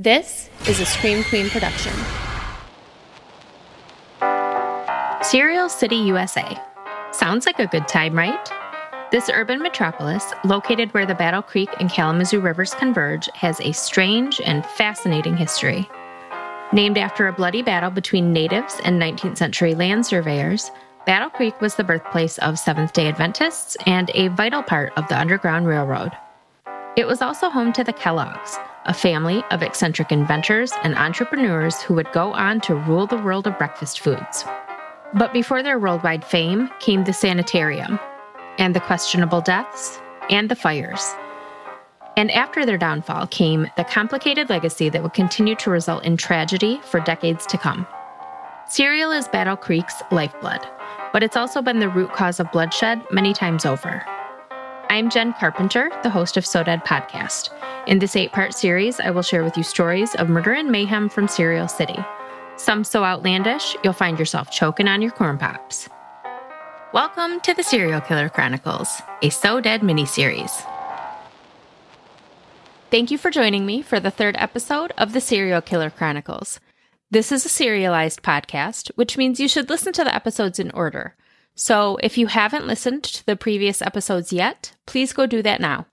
This is a Scream Queen production. Cereal City, USA. Sounds like a good time, right? This urban metropolis, located where the Battle Creek and Kalamazoo rivers converge, has a strange and fascinating history. Named after a bloody battle between natives and 19th century land surveyors, Battle Creek was the birthplace of Seventh day Adventists and a vital part of the Underground Railroad. It was also home to the Kellogg's, a family of eccentric inventors and entrepreneurs who would go on to rule the world of breakfast foods. But before their worldwide fame came the sanitarium, and the questionable deaths, and the fires. And after their downfall came the complicated legacy that would continue to result in tragedy for decades to come. Cereal is Battle Creek's lifeblood, but it's also been the root cause of bloodshed many times over. I'm Jen Carpenter, the host of So Dead podcast. In this eight part series, I will share with you stories of murder and mayhem from Cereal City. Some so outlandish, you'll find yourself choking on your corn pops. Welcome to the Serial Killer Chronicles, a So Dead miniseries. Thank you for joining me for the third episode of the Serial Killer Chronicles. This is a serialized podcast, which means you should listen to the episodes in order. So if you haven't listened to the previous episodes yet, please go do that now.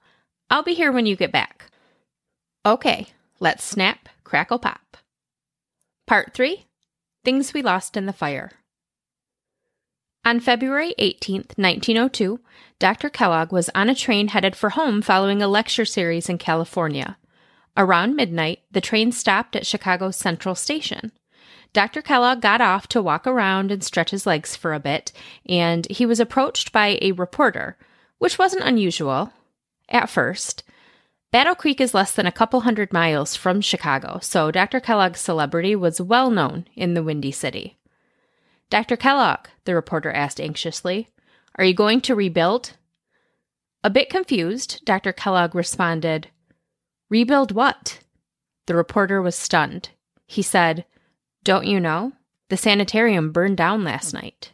I'll be here when you get back. Okay, let's snap, crackle, pop. Part 3 Things We Lost in the Fire. On February 18, 1902, Dr. Kellogg was on a train headed for home following a lecture series in California. Around midnight, the train stopped at Chicago's Central Station. Dr. Kellogg got off to walk around and stretch his legs for a bit, and he was approached by a reporter, which wasn't unusual at first. Battle Creek is less than a couple hundred miles from Chicago, so Dr. Kellogg's celebrity was well known in the Windy City. Dr. Kellogg, the reporter asked anxiously, are you going to rebuild? A bit confused, Dr. Kellogg responded, Rebuild what? The reporter was stunned. He said, Don't you know? The sanitarium burned down last night.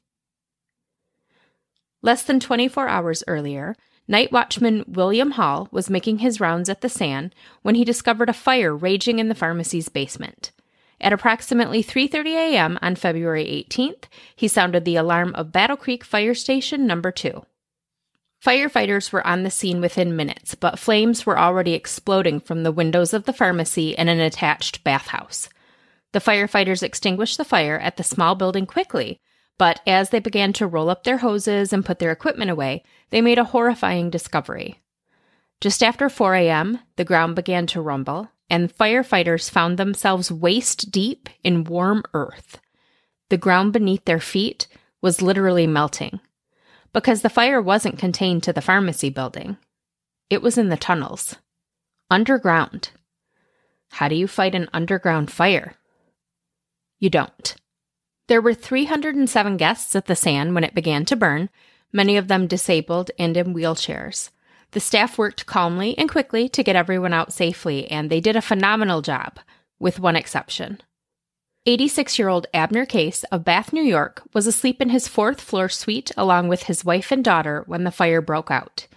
Less than 24 hours earlier, night watchman William Hall was making his rounds at the SAN when he discovered a fire raging in the pharmacy's basement. At approximately 3:30 a.m. on February 18th, he sounded the alarm of Battle Creek Fire Station number 2. Firefighters were on the scene within minutes, but flames were already exploding from the windows of the pharmacy and an attached bathhouse. The firefighters extinguished the fire at the small building quickly, but as they began to roll up their hoses and put their equipment away, they made a horrifying discovery. Just after 4 a.m., the ground began to rumble, and firefighters found themselves waist deep in warm earth. The ground beneath their feet was literally melting because the fire wasn't contained to the pharmacy building. It was in the tunnels, underground. How do you fight an underground fire? You don't. There were 307 guests at the SAN when it began to burn, many of them disabled and in wheelchairs. The staff worked calmly and quickly to get everyone out safely, and they did a phenomenal job, with one exception. 86 year old Abner Case of Bath, New York, was asleep in his fourth floor suite along with his wife and daughter when the fire broke out.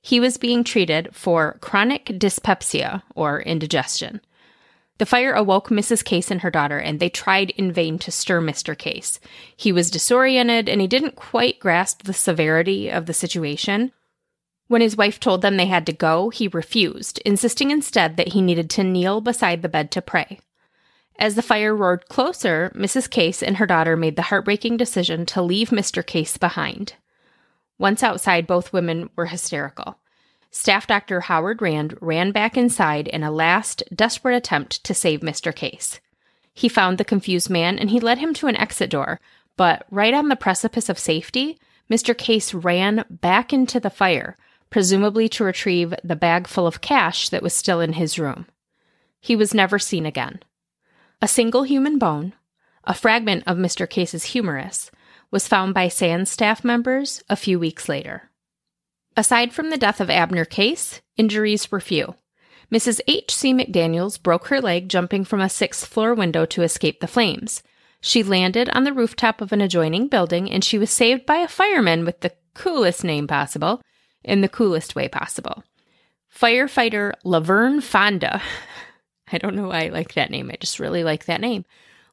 He was being treated for chronic dyspepsia, or indigestion. The fire awoke Mrs. Case and her daughter, and they tried in vain to stir Mr. Case. He was disoriented and he didn't quite grasp the severity of the situation. When his wife told them they had to go, he refused, insisting instead that he needed to kneel beside the bed to pray. As the fire roared closer, Mrs. Case and her daughter made the heartbreaking decision to leave Mr. Case behind. Once outside, both women were hysterical. Staff Dr. Howard Rand ran back inside in a last, desperate attempt to save Mr. Case. He found the confused man and he led him to an exit door, but right on the precipice of safety, Mr. Case ran back into the fire, presumably to retrieve the bag full of cash that was still in his room. He was never seen again. A single human bone, a fragment of Mr. Case's humerus, was found by SAN's staff members a few weeks later. Aside from the death of Abner Case, injuries were few. Mrs. H. C. McDaniels broke her leg jumping from a sixth floor window to escape the flames. She landed on the rooftop of an adjoining building and she was saved by a fireman with the coolest name possible in the coolest way possible. Firefighter Laverne Fonda. I don't know why I like that name. I just really like that name.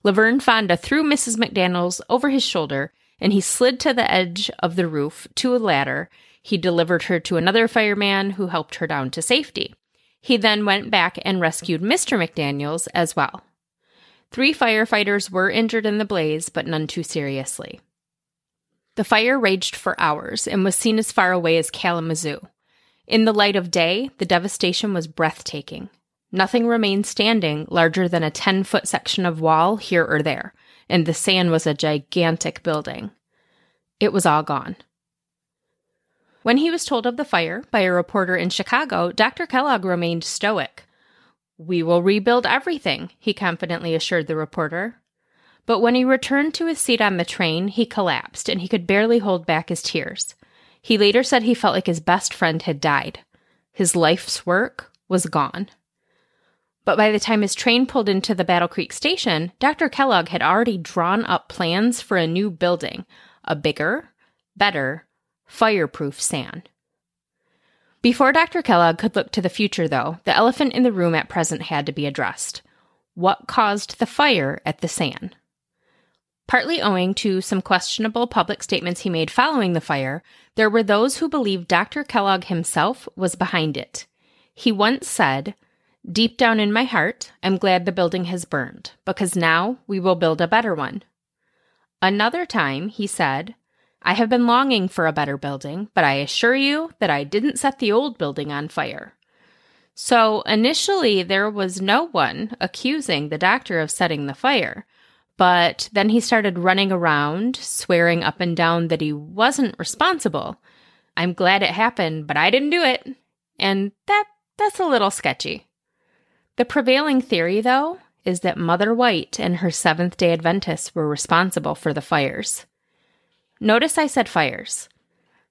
Laverne Fonda threw Mrs. McDaniels over his shoulder and he slid to the edge of the roof to a ladder. He delivered her to another fireman who helped her down to safety. He then went back and rescued Mr. McDaniels as well. Three firefighters were injured in the blaze, but none too seriously. The fire raged for hours and was seen as far away as Kalamazoo. In the light of day, the devastation was breathtaking. Nothing remained standing larger than a 10 foot section of wall here or there, and the SAN was a gigantic building. It was all gone. When he was told of the fire by a reporter in Chicago, Dr. Kellogg remained stoic. We will rebuild everything, he confidently assured the reporter. But when he returned to his seat on the train, he collapsed and he could barely hold back his tears. He later said he felt like his best friend had died. His life's work was gone. But by the time his train pulled into the Battle Creek station, Dr. Kellogg had already drawn up plans for a new building, a bigger, better, fireproof SAN. Before Dr. Kellogg could look to the future, though, the elephant in the room at present had to be addressed. What caused the fire at the SAN? Partly owing to some questionable public statements he made following the fire, there were those who believed Dr. Kellogg himself was behind it. He once said, Deep down in my heart, I'm glad the building has burned, because now we will build a better one. Another time, he said, I have been longing for a better building, but I assure you that I didn't set the old building on fire. So initially, there was no one accusing the doctor of setting the fire. But then he started running around, swearing up and down that he wasn't responsible. I'm glad it happened, but I didn't do it. And that that's a little sketchy. The prevailing theory, though, is that Mother White and her Seventh day Adventists were responsible for the fires. Notice I said fires.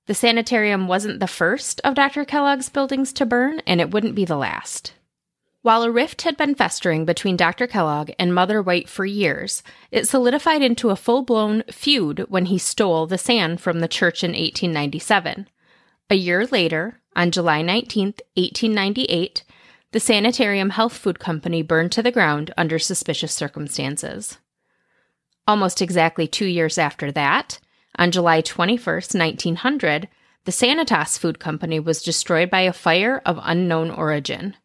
The sanitarium wasn't the first of Dr. Kellogg's buildings to burn, and it wouldn't be the last. While a rift had been festering between Dr. Kellogg and Mother White for years, it solidified into a full blown feud when he stole the SAN from the church in 1897. A year later, on July 19, 1898, the Sanitarium Health Food Company burned to the ground under suspicious circumstances. Almost exactly two years after that, on July 21, 1900, the Sanitas Food Company was destroyed by a fire of unknown origin.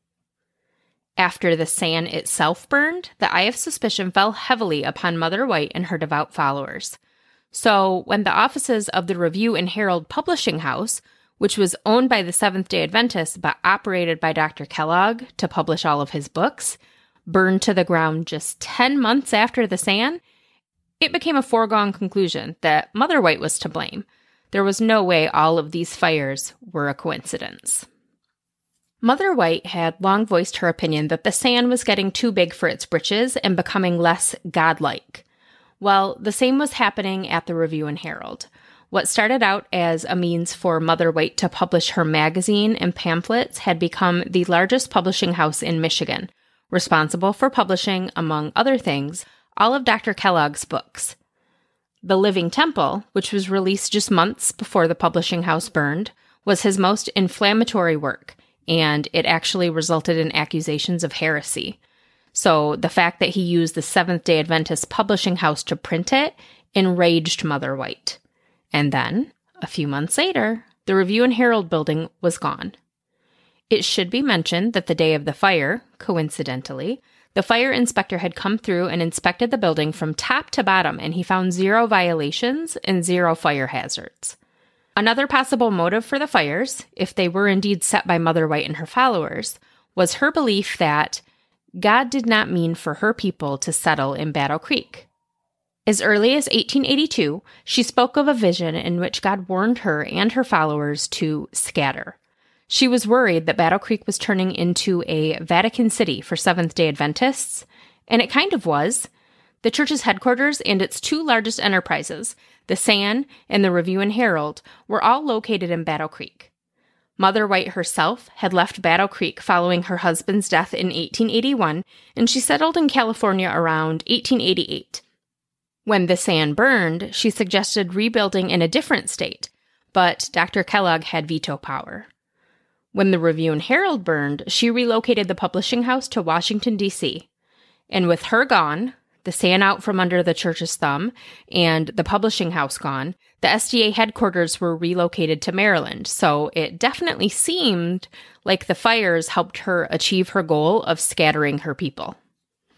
After the SAN itself burned, the eye of suspicion fell heavily upon Mother White and her devout followers. So, when the offices of the Review and Herald Publishing House, which was owned by the Seventh day Adventists but operated by Dr. Kellogg to publish all of his books, burned to the ground just 10 months after the SAN, it became a foregone conclusion that Mother White was to blame. There was no way all of these fires were a coincidence. Mother White had long voiced her opinion that the SAN was getting too big for its britches and becoming less godlike. Well, the same was happening at the Review and Herald. What started out as a means for Mother White to publish her magazine and pamphlets had become the largest publishing house in Michigan, responsible for publishing, among other things, all of Dr. Kellogg's books. The Living Temple, which was released just months before the publishing house burned, was his most inflammatory work, and it actually resulted in accusations of heresy. So the fact that he used the Seventh day Adventist publishing house to print it enraged Mother White. And then, a few months later, the Review and Herald building was gone. It should be mentioned that the day of the fire, coincidentally, the fire inspector had come through and inspected the building from top to bottom, and he found zero violations and zero fire hazards. Another possible motive for the fires, if they were indeed set by Mother White and her followers, was her belief that God did not mean for her people to settle in Battle Creek. As early as 1882, she spoke of a vision in which God warned her and her followers to scatter. She was worried that Battle Creek was turning into a Vatican City for Seventh day Adventists, and it kind of was. The church's headquarters and its two largest enterprises, the SAN and the Review and Herald, were all located in Battle Creek. Mother White herself had left Battle Creek following her husband's death in 1881, and she settled in California around 1888. When the SAN burned, she suggested rebuilding in a different state, but Dr. Kellogg had veto power. When the Review and Herald burned, she relocated the publishing house to Washington, D.C. And with her gone, the SAN out from under the church's thumb, and the publishing house gone, the SDA headquarters were relocated to Maryland. So it definitely seemed like the fires helped her achieve her goal of scattering her people.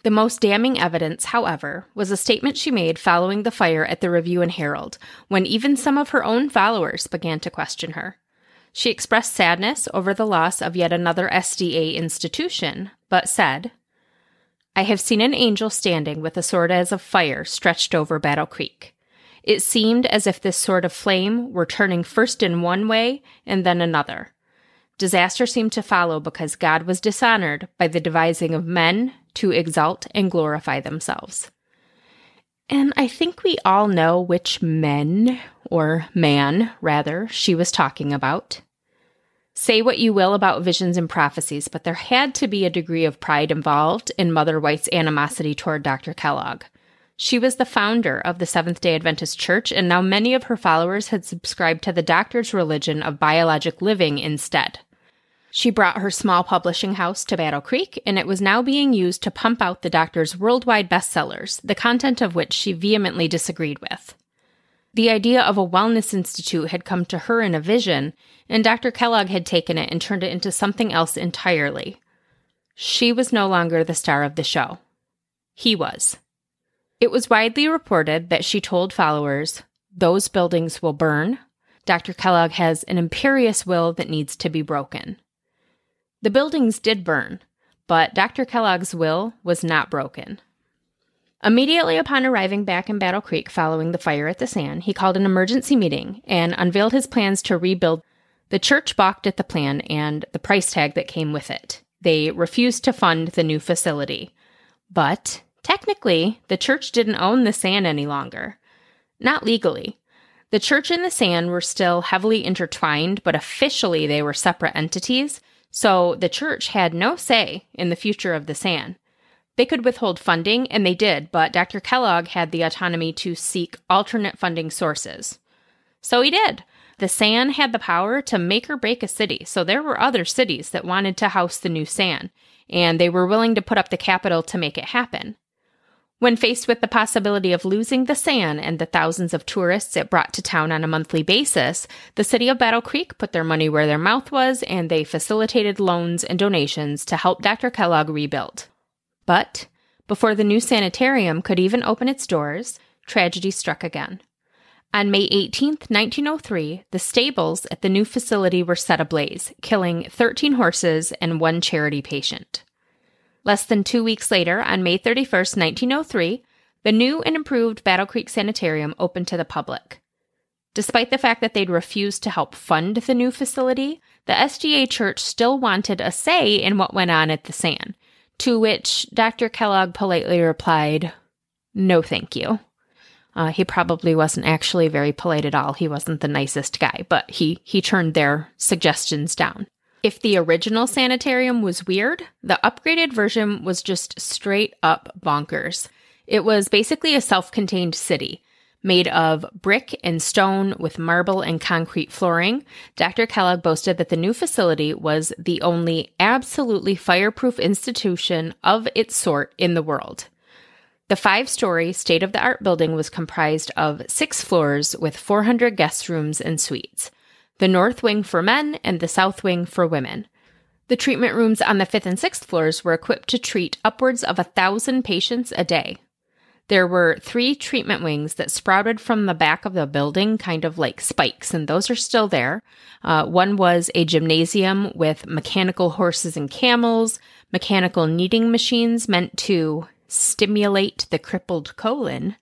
The most damning evidence, however, was a statement she made following the fire at the Review and Herald, when even some of her own followers began to question her. She expressed sadness over the loss of yet another SDA institution, but said, I have seen an angel standing with a sword as of fire stretched over Battle Creek. It seemed as if this sword of flame were turning first in one way and then another. Disaster seemed to follow because God was dishonored by the devising of men to exalt and glorify themselves. And I think we all know which men, or man, rather, she was talking about. Say what you will about visions and prophecies, but there had to be a degree of pride involved in Mother White's animosity toward Dr. Kellogg. She was the founder of the Seventh day Adventist Church, and now many of her followers had subscribed to the doctor's religion of biologic living instead. She brought her small publishing house to Battle Creek, and it was now being used to pump out the doctor's worldwide bestsellers, the content of which she vehemently disagreed with. The idea of a wellness institute had come to her in a vision, and Dr. Kellogg had taken it and turned it into something else entirely. She was no longer the star of the show. He was. It was widely reported that she told followers, Those buildings will burn. Dr. Kellogg has an imperious will that needs to be broken. The buildings did burn, but Dr. Kellogg's will was not broken. Immediately upon arriving back in Battle Creek following the fire at the SAN, he called an emergency meeting and unveiled his plans to rebuild. The church balked at the plan and the price tag that came with it. They refused to fund the new facility. But technically, the church didn't own the SAN any longer. Not legally. The church and the SAN were still heavily intertwined, but officially they were separate entities, so the church had no say in the future of the SAN. They could withhold funding, and they did, but Dr. Kellogg had the autonomy to seek alternate funding sources. So he did. The SAN had the power to make or break a city, so there were other cities that wanted to house the new SAN, and they were willing to put up the capital to make it happen. When faced with the possibility of losing the SAN and the thousands of tourists it brought to town on a monthly basis, the city of Battle Creek put their money where their mouth was and they facilitated loans and donations to help Dr. Kellogg rebuild. But before the new sanitarium could even open its doors, tragedy struck again. On May 18, 1903, the stables at the new facility were set ablaze, killing 13 horses and one charity patient. Less than two weeks later, on May 31, 1903, the new and improved Battle Creek Sanitarium opened to the public. Despite the fact that they'd refused to help fund the new facility, the SDA Church still wanted a say in what went on at the SAN, to which Dr. Kellogg politely replied, No, thank you. Uh, he probably wasn't actually very polite at all. He wasn't the nicest guy, but he, he turned their suggestions down. If the original sanitarium was weird, the upgraded version was just straight up bonkers. It was basically a self contained city made of brick and stone with marble and concrete flooring, Dr. Kellogg boasted that the new facility was the only absolutely fireproof institution of its sort in the world. The five story state of the art building was comprised of six floors with 400 guest rooms and suites, the north wing for men and the south wing for women. The treatment rooms on the fifth and sixth floors were equipped to treat upwards of a thousand patients a day. There were three treatment wings that sprouted from the back of the building, kind of like spikes, and those are still there. Uh, one was a gymnasium with mechanical horses and camels, mechanical kneading machines meant to stimulate the crippled colon,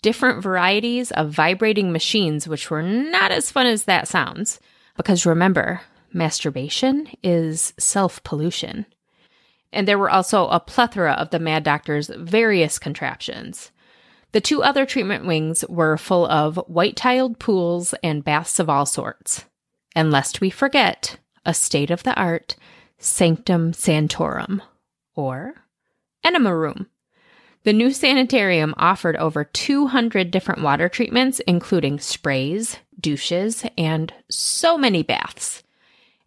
different varieties of vibrating machines, which were not as fun as that sounds. Because remember, masturbation is self pollution and there were also a plethora of the Mad Doctor's various contraptions. The two other treatment wings were full of white tiled pools and baths of all sorts. And lest we forget, a state of the art Sanctum Santorum, or Enema Room. The new sanitarium offered over 200 different water treatments, including sprays, douches, and so many baths.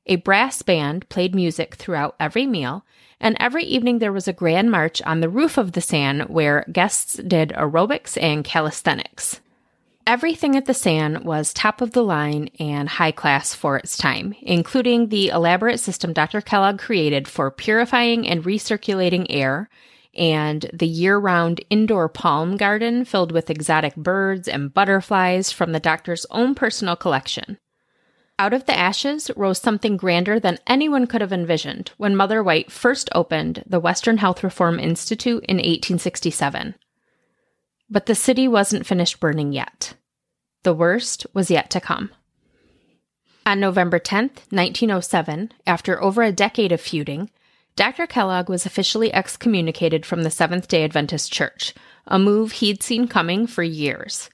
A brass band played music throughout every meal, and every evening there was a grand march on the roof of the San where guests did aerobics and calisthenics. Everything at the San was top of the line and high class for its time, including the elaborate system Dr. Kellogg created for purifying and recirculating air, and the year round indoor palm garden filled with exotic birds and butterflies from the doctor's own personal collection. Out of the ashes rose something grander than anyone could have envisioned when Mother White first opened the Western Health Reform Institute in 1867. But the city wasn't finished burning yet. The worst was yet to come. On November 10, 1907, after over a decade of feuding, Dr. Kellogg was officially excommunicated from the Seventh day Adventist Church, a move he'd seen coming for years.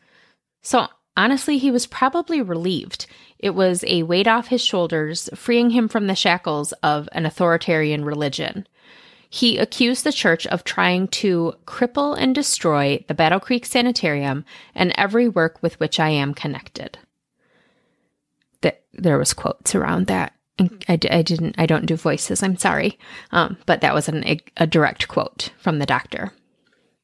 So, honestly, he was probably relieved. It was a weight off his shoulders, freeing him from the shackles of an authoritarian religion. He accused the church of trying to cripple and destroy the Battle Creek Sanitarium and every work with which I am connected. there was quotes around that. I, I didn't. I don't do voices. I'm sorry, um, but that was an, a direct quote from the doctor.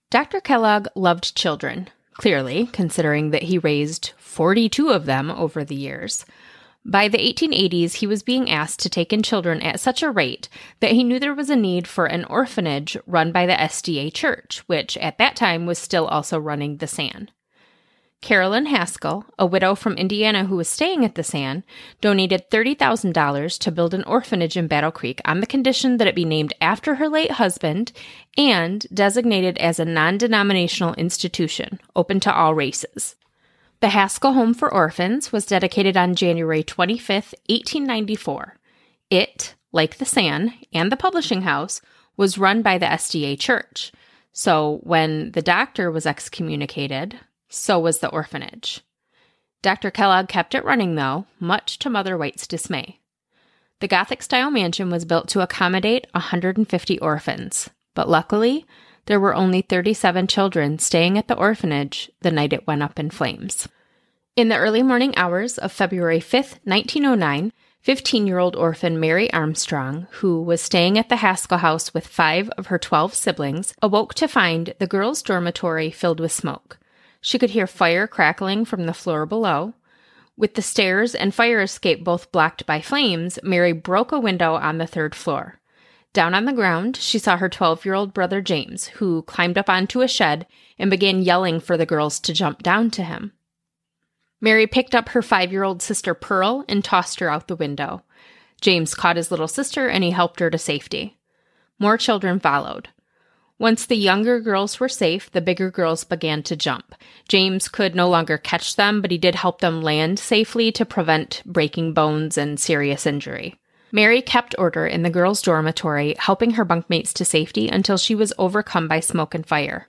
Dr. Kellogg loved children, clearly, considering that he raised 42 of them over the years. By the 1880s, he was being asked to take in children at such a rate that he knew there was a need for an orphanage run by the SDA Church, which at that time was still also running the SAN. Carolyn Haskell, a widow from Indiana who was staying at the San, donated $30,000 to build an orphanage in Battle Creek on the condition that it be named after her late husband and designated as a non denominational institution, open to all races. The Haskell Home for Orphans was dedicated on January 25, 1894. It, like the San and the publishing house, was run by the SDA Church. So when the doctor was excommunicated, so was the orphanage. Dr. Kellogg kept it running, though, much to Mother White's dismay. The Gothic style mansion was built to accommodate 150 orphans, but luckily, there were only 37 children staying at the orphanage the night it went up in flames. In the early morning hours of February 5, 1909, 15 year old orphan Mary Armstrong, who was staying at the Haskell house with five of her 12 siblings, awoke to find the girls' dormitory filled with smoke. She could hear fire crackling from the floor below. With the stairs and fire escape both blocked by flames, Mary broke a window on the third floor. Down on the ground, she saw her 12 year old brother James, who climbed up onto a shed and began yelling for the girls to jump down to him. Mary picked up her five year old sister Pearl and tossed her out the window. James caught his little sister and he helped her to safety. More children followed. Once the younger girls were safe, the bigger girls began to jump. James could no longer catch them, but he did help them land safely to prevent breaking bones and serious injury. Mary kept order in the girls' dormitory, helping her bunkmates to safety until she was overcome by smoke and fire.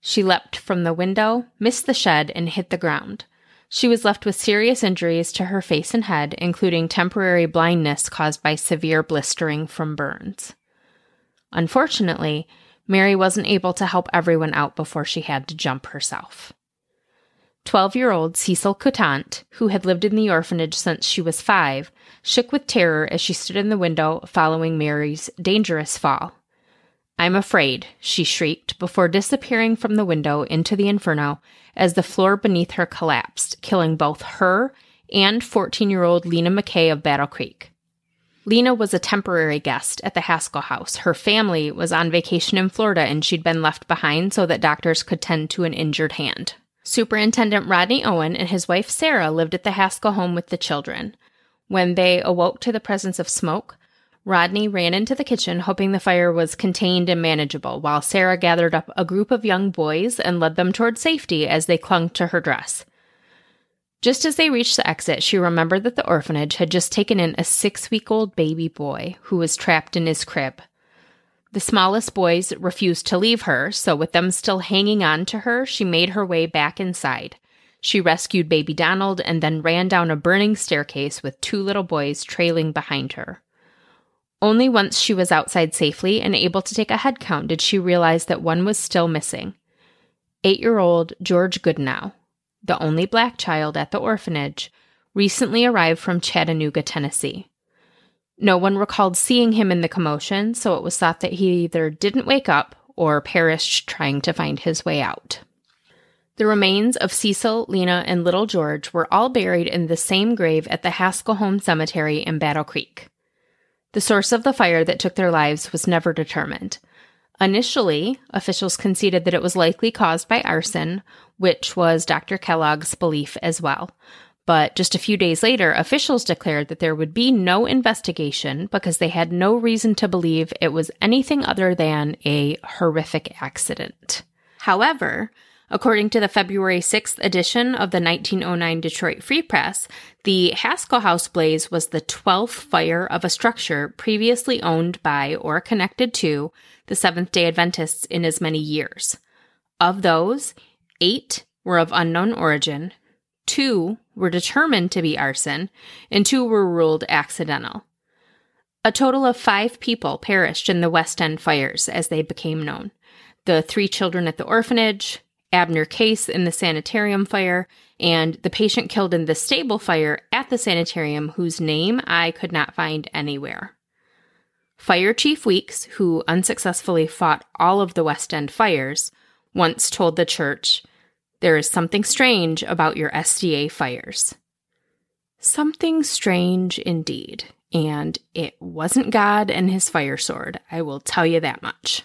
She leapt from the window, missed the shed, and hit the ground. She was left with serious injuries to her face and head, including temporary blindness caused by severe blistering from burns. Unfortunately, Mary wasn't able to help everyone out before she had to jump herself. 12 year old Cecil Coutant, who had lived in the orphanage since she was five, shook with terror as she stood in the window following Mary's dangerous fall. I'm afraid, she shrieked before disappearing from the window into the inferno as the floor beneath her collapsed, killing both her and 14 year old Lena McKay of Battle Creek. Lena was a temporary guest at the Haskell house. Her family was on vacation in Florida and she'd been left behind so that doctors could tend to an injured hand. Superintendent Rodney Owen and his wife Sarah lived at the Haskell home with the children. When they awoke to the presence of smoke, Rodney ran into the kitchen, hoping the fire was contained and manageable, while Sarah gathered up a group of young boys and led them toward safety as they clung to her dress. Just as they reached the exit, she remembered that the orphanage had just taken in a six week old baby boy who was trapped in his crib. The smallest boys refused to leave her, so with them still hanging on to her, she made her way back inside. She rescued baby Donald and then ran down a burning staircase with two little boys trailing behind her. Only once she was outside safely and able to take a head count did she realize that one was still missing. Eight year old George Goodenow, the only black child at the orphanage, recently arrived from Chattanooga, Tennessee. No one recalled seeing him in the commotion, so it was thought that he either didn't wake up or perished trying to find his way out. The remains of Cecil, Lena, and little George were all buried in the same grave at the Haskell Home Cemetery in Battle Creek. The source of the fire that took their lives was never determined. Initially, officials conceded that it was likely caused by arson, which was Dr. Kellogg's belief as well. But just a few days later, officials declared that there would be no investigation because they had no reason to believe it was anything other than a horrific accident. However, According to the February 6th edition of the 1909 Detroit Free Press, the Haskell House blaze was the 12th fire of a structure previously owned by or connected to the Seventh day Adventists in as many years. Of those, eight were of unknown origin, two were determined to be arson, and two were ruled accidental. A total of five people perished in the West End fires as they became known the three children at the orphanage, Abner Case in the sanitarium fire, and the patient killed in the stable fire at the sanitarium, whose name I could not find anywhere. Fire Chief Weeks, who unsuccessfully fought all of the West End fires, once told the church, There is something strange about your SDA fires. Something strange indeed, and it wasn't God and his fire sword, I will tell you that much.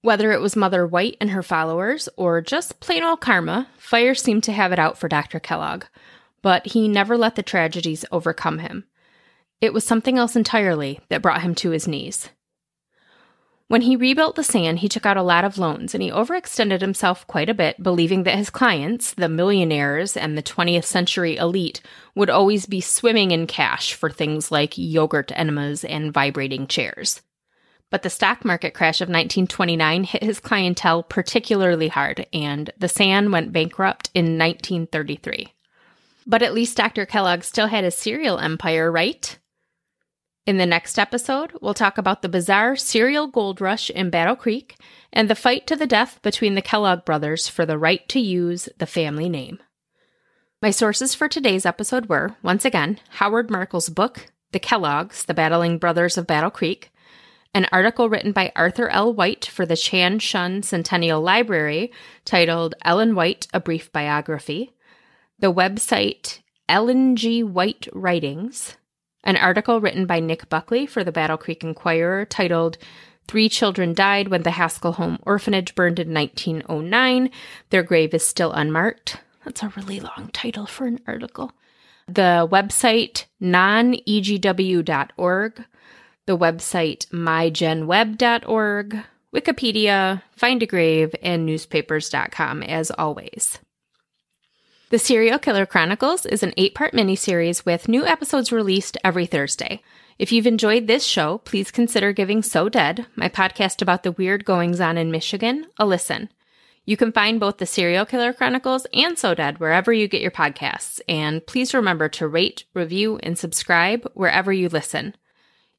Whether it was Mother White and her followers, or just plain old karma, fire seemed to have it out for Dr. Kellogg. But he never let the tragedies overcome him. It was something else entirely that brought him to his knees. When he rebuilt the SAN, he took out a lot of loans and he overextended himself quite a bit, believing that his clients, the millionaires and the 20th century elite, would always be swimming in cash for things like yogurt enemas and vibrating chairs but the stock market crash of 1929 hit his clientele particularly hard, and the San went bankrupt in 1933. But at least Dr. Kellogg still had a cereal empire, right? In the next episode, we'll talk about the bizarre cereal gold rush in Battle Creek and the fight to the death between the Kellogg brothers for the right to use the family name. My sources for today's episode were, once again, Howard Markel's book, The Kelloggs, The Battling Brothers of Battle Creek, an article written by Arthur L. White for the Chan Shun Centennial Library titled Ellen White, A Brief Biography, the website Ellen G. White Writings, an article written by Nick Buckley for the Battle Creek Enquirer titled Three children died when the Haskell Home Orphanage burned in 1909. Their grave is still unmarked. That's a really long title for an article. The website nonegw.org, the website migenweb.org, Wikipedia, Find a Grave, and newspapers.com as always. The Serial Killer Chronicles is an eight part miniseries with new episodes released every Thursday. If you've enjoyed this show, please consider giving So Dead, my podcast about the weird goings on in Michigan, a listen. You can find both the Serial Killer Chronicles and So Dead wherever you get your podcasts, and please remember to rate, review, and subscribe wherever you listen.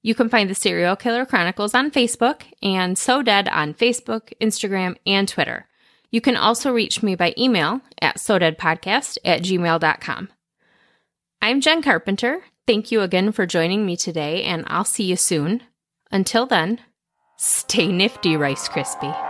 You can find the Serial Killer Chronicles on Facebook and So Dead on Facebook, Instagram, and Twitter. You can also reach me by email at sodeadpodcast at gmail.com. I'm Jen Carpenter. Thank you again for joining me today, and I'll see you soon. Until then, stay nifty, Rice Krispie.